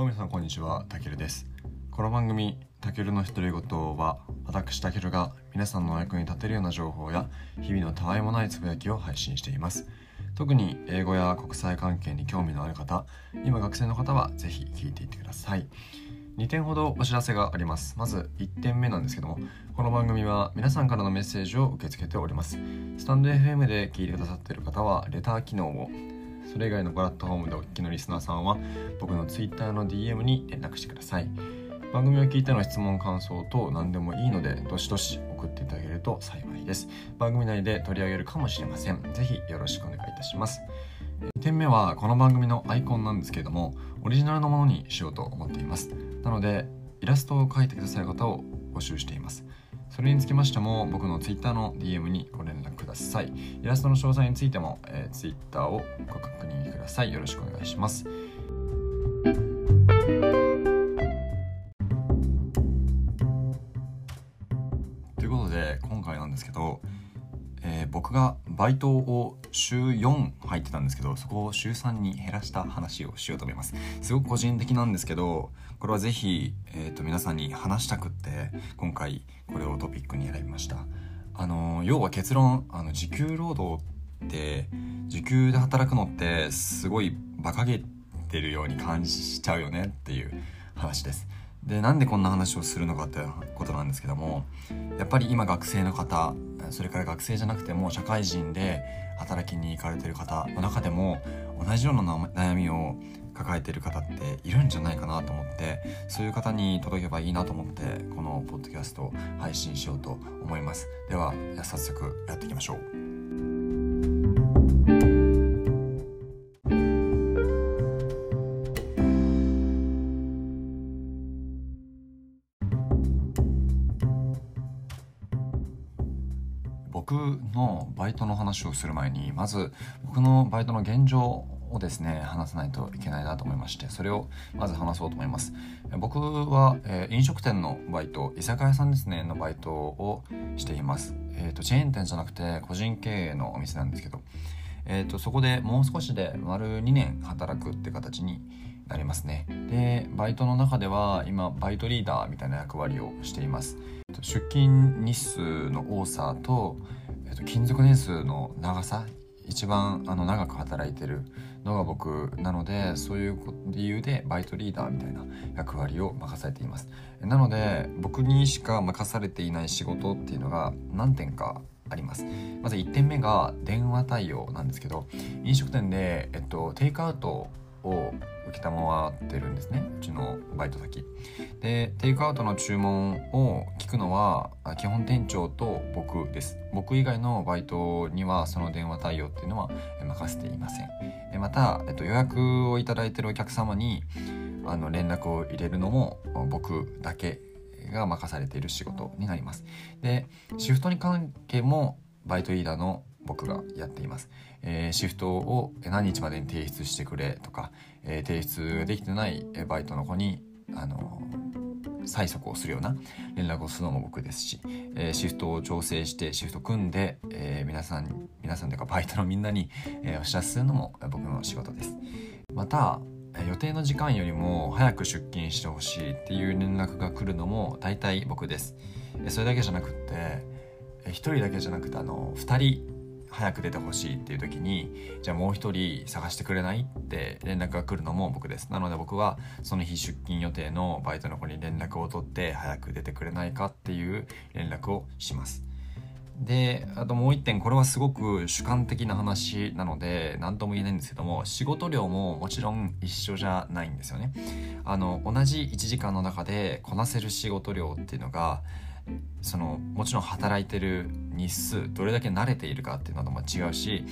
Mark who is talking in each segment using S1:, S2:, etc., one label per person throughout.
S1: どうも皆さんこんにちはたけるです。この番組たけるの独り言は私たけるが皆さんのお役に立てるような情報や日々のたわいもないつぶやきを配信しています。特に英語や国際関係に興味のある方今学生の方はぜひ聞いていってください。2点ほどお知らせがあります。まず1点目なんですけどもこの番組は皆さんからのメッセージを受け付けております。スタンド FM で聞いてくださっている方はレター機能をそれ以外のプラットフォームでお聞きのリスナーさんは僕の Twitter の DM に連絡してください。番組を聞いての質問感想等何でもいいのでどしどし送っていただけると幸いです。番組内で取り上げるかもしれません。ぜひよろしくお願いいたします。2点目はこの番組のアイコンなんですけれどもオリジナルのものにしようと思っています。なのでイラストを描いてくださる方を募集しています。それにつきましても僕の Twitter の DM にご連絡ください。イラストの詳細についても、えー、Twitter をご確認ください。よろしくお願いします。ということで今回なんですけど、えー、僕がバイトを週4入ってたんですけどそこを週3に減らした話をしようと思います。すごく個人的なんですけどこれはぜひ、えーと、皆さんに話したくって今回これをトピックに選びました。あの要は結論あの時給労働って時給で働くのってすごい馬鹿げてるように感じちゃうよねっていう話です。でなんでこんな話をするのかってことなんですけどもやっぱり今学生の方それから学生じゃなくても社会人で働きに行かれてる方の中でも同じような悩みを抱えてる方っているんじゃないかなと思ってそういう方に届けばいいなと思ってこのポッドキャストを配信しようと思います。では早速やっていきましょう。僕のバイトの話をする前にまず僕のバイトの現状をですね話さないといけないなと思いましてそれをまず話そうと思います。僕は、えー、飲食店のバイト居酒屋さんですねのバイトをしています。えーと、チェーン店じゃなくて個人経営のお店なんですけど、えーと、そこでもう少しで丸2年働くって形になりますね。でバイトの中では今バイトリーダーみたいな役割をしています。出勤日数の多さと、えっと、勤続年数の長さ一番あの長く働いてるのが僕なのでそういう理由でバイトリーダーみたいな役割を任されています。なので僕にしか任されていない仕事っていうのが何点かあります。まず1点目が電話対応なんですけど飲食店で、えっと、テイクアウトを承ってるんですね。うちのバイト先。でテイクアウトの注文を聞くのは基本店長と僕です。僕以外のバイトにはその電話対応っていうのは任せていません。また、えっと、予約をいただいてるお客様にあの連絡を入れるのも僕だけが任されている仕事になります。でシフトに関係もバイトリーダーの僕がやっています、えー、シフトを何日までに提出してくれとか、えー、提出できてないバイトの子にあの催促をするような連絡をするのも僕ですし、えー、シフトを調整してシフト組んで、えー、皆さん皆さんというかバイトのみんなに、えー、お知らせするのも僕の仕事です。また予定の時間よりも早く出勤してほしいっていう連絡が来るのも大体僕です。それだけじゃなくって1人だけじゃなくてあの2人早く出てほしいっていう時にじゃあもう一人探してくれないって連絡が来るのも僕です。なので僕はその日出勤予定のバイトの子に連絡を取って早く出てくれないかっていう連絡をします。であともう一点これはすごく主観的な話なので何とも言えないんですけども仕事量ももちろん一緒じゃないんですよね。あの同じ1時間の中でこなせる仕事量っていうのがそのもちろん働いてる日数どれだけ慣れているかっていうのとも違うし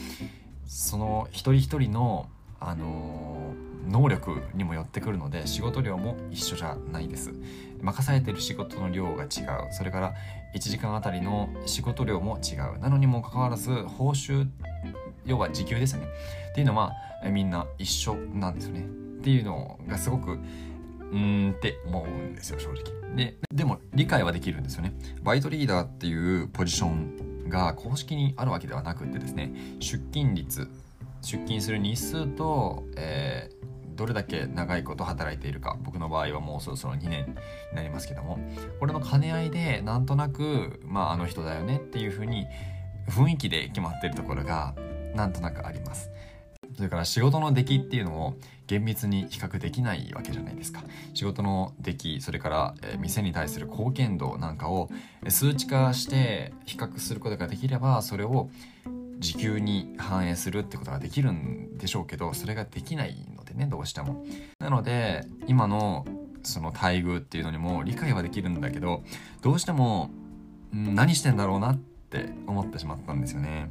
S1: その一人一人の、あのー、能力にもよってくるので仕事量も一緒じゃないです。任されてる仕事の量が違う。それから1時間あたりの仕事量も違う。なのにもかかわらず報酬要は時給ですね。っていうのはみんな一緒なんですよね。っていうのがすごくうーんって思うんですよ正直。ででも理解はできるんですよね。バイトリーダーっていうポジションが公式にあるわけではなくてですね出勤率出勤する日数と、えー、どれだけ長いこと働いているか僕の場合はもうそろそろ2年になりますけどもこれの兼ね合いでなんとなくまああの人だよねっていうふうに雰囲気で決まってるところがなんとなくあります。それから仕事の出来っていうのを厳密に比較できないわけじゃないですか。仕事の出来それから、え店に対する貢献度なんかを数値化して比較することができればそれを時給に反映するってことができるんでしょうけどそれができないねどうしても。なので今のその待遇っていうのにも理解はできるんだけどどうしても、ん、何してんだろうなって思ってしまったんですよね。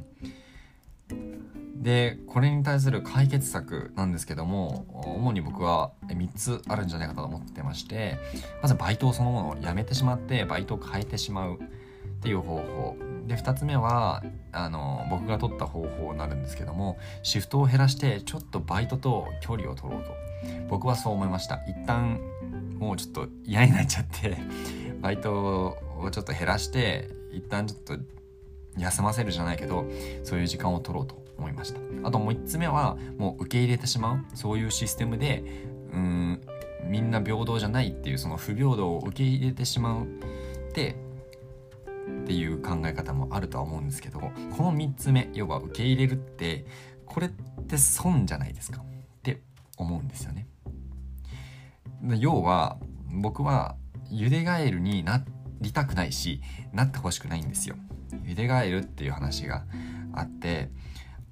S1: でこれに対する解決策なんですけども主に僕は3つあるんじゃないかと思ってましてまずバイトそのものをやめてしまってバイトを変えてしまうっていう方法。で2つ目はあの僕が取った方法になるんですけどもシフトを減らしてちょっとバイトと距離を取ろうと。僕はそう思いました。一旦もうちょっと嫌になっちゃって バイトをちょっと減らして一旦ちょっと休ませるじゃないけどそういう時間を取ろうと思いました。あともう1つ目はもう受け入れてしまう。そういうシステムでうんみんな平等じゃないっていうその不平等を受け入れてしまう。ってっていう考え方もあるとは思うんですけどこの3つ目要は受け入れるってこれって損じゃないですか？って思うんですよね。要は僕はゆでガエルになりたくないしなってほしくないんですよ。ゆでガエルっていう話があって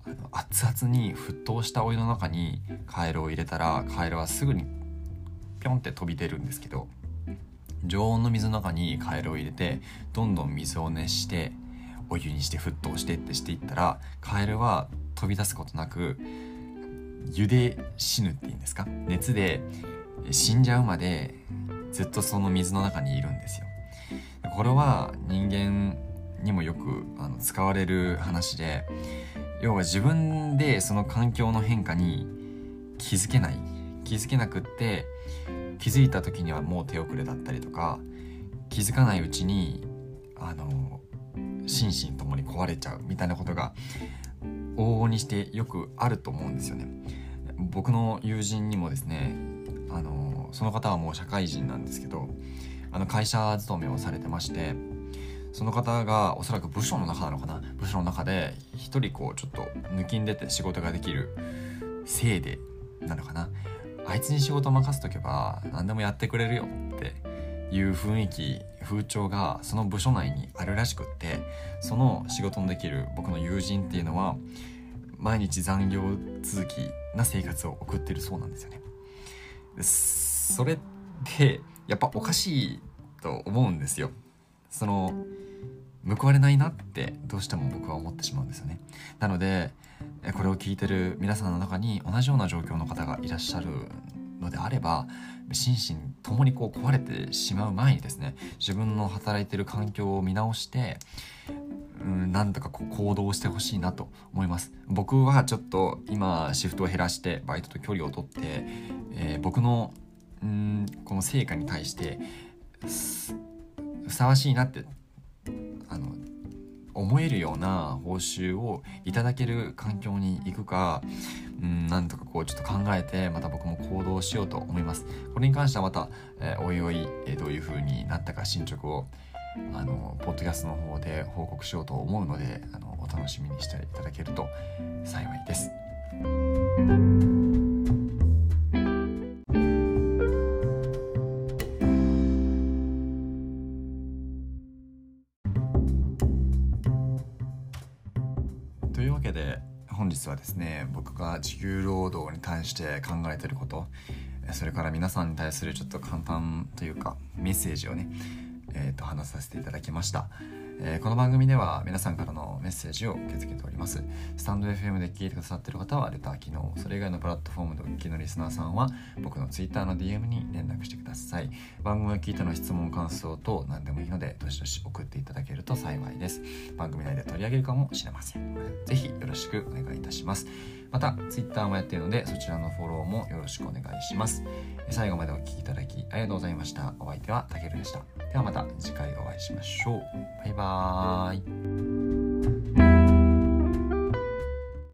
S1: あの熱々に沸騰したお湯の中にカエルを入れたらカエルはすぐにピョンって飛び出るんですけど常温の水の中にカエルを入れてどんどん水を熱してお湯にして沸騰してってしていったらカエルは飛び出すことなく茹で死ぬっていうんですか？熱で死んじゃうまでずっとその水の中にいるんですよ。これは人間にもよくあの使われる話で要は自分でその環境の変化に気づけない気づけなくって気づいた時にはもう手遅れだったりとか気づかないうちにあの心身ともに壊れちゃうみたいなことが往々にしてよくあると思うんですよね。僕の友人にもですねあのその方はもう社会人なんですけどあの会社勤めをされてましてその方がおそらく部署の中なのかな？部署の中で一人こうちょっと抜きん出て仕事ができるせいでなのかな？あいつに仕事任せとけば何でもやってくれるよっていう雰囲気風潮がその部署内にあるらしくってその仕事のできる僕の友人っていうのは毎日残業続きな生活を送ってるそうなんですよね。それってやっぱおかしいと思うんですよ。その報われないなってどうしても僕は思ってしまうんですよね。なのでこれを聞いてる皆さんの中に同じような状況の方がいらっしゃるのであれば心身ともにこう壊れてしまう前にですね自分の働いてる環境を見直してうんなんとかこう行動してほしいなと思います。僕はちょっと今シフトを減らしてバイトと距離をとって、えー、僕のうんこの成果に対してふさわしいなってあの思えるような報酬をいただける環境に行くか、うん、なんとかこうちょっと考えてまた僕も行動しようと思います。これに関してはまた、えー、おいおい、えー、どういう風になったか進捗をあのポッドキャストの方で報告しようと思うのであのお楽しみにしていただけると幸いです。はですね僕が時給労働に対して考えてることそれから皆さんに対するちょっと簡単というかメッセージをね、えー、と話させていただきました。えー、この番組では皆さんからのメッセージを受け付けております。スタンド FM で聞いてくださっている方はレター機能、それ以外のプラットフォームでお聞きのリスナーさんは僕の Twitter の DM に連絡してください。番組を聞いての質問、感想等何でもいいので、どしどし送っていただけると幸いです。番組内で取り上げるかもしれません。ぜひよろしくお願いいたします。また Twitter もやっているのでそちらのフォローもよろしくお願いします。最後までお聴きいただきありがとうございました。お相手はたけるでした。ではまた次回お会いしましょう。バイバーイ。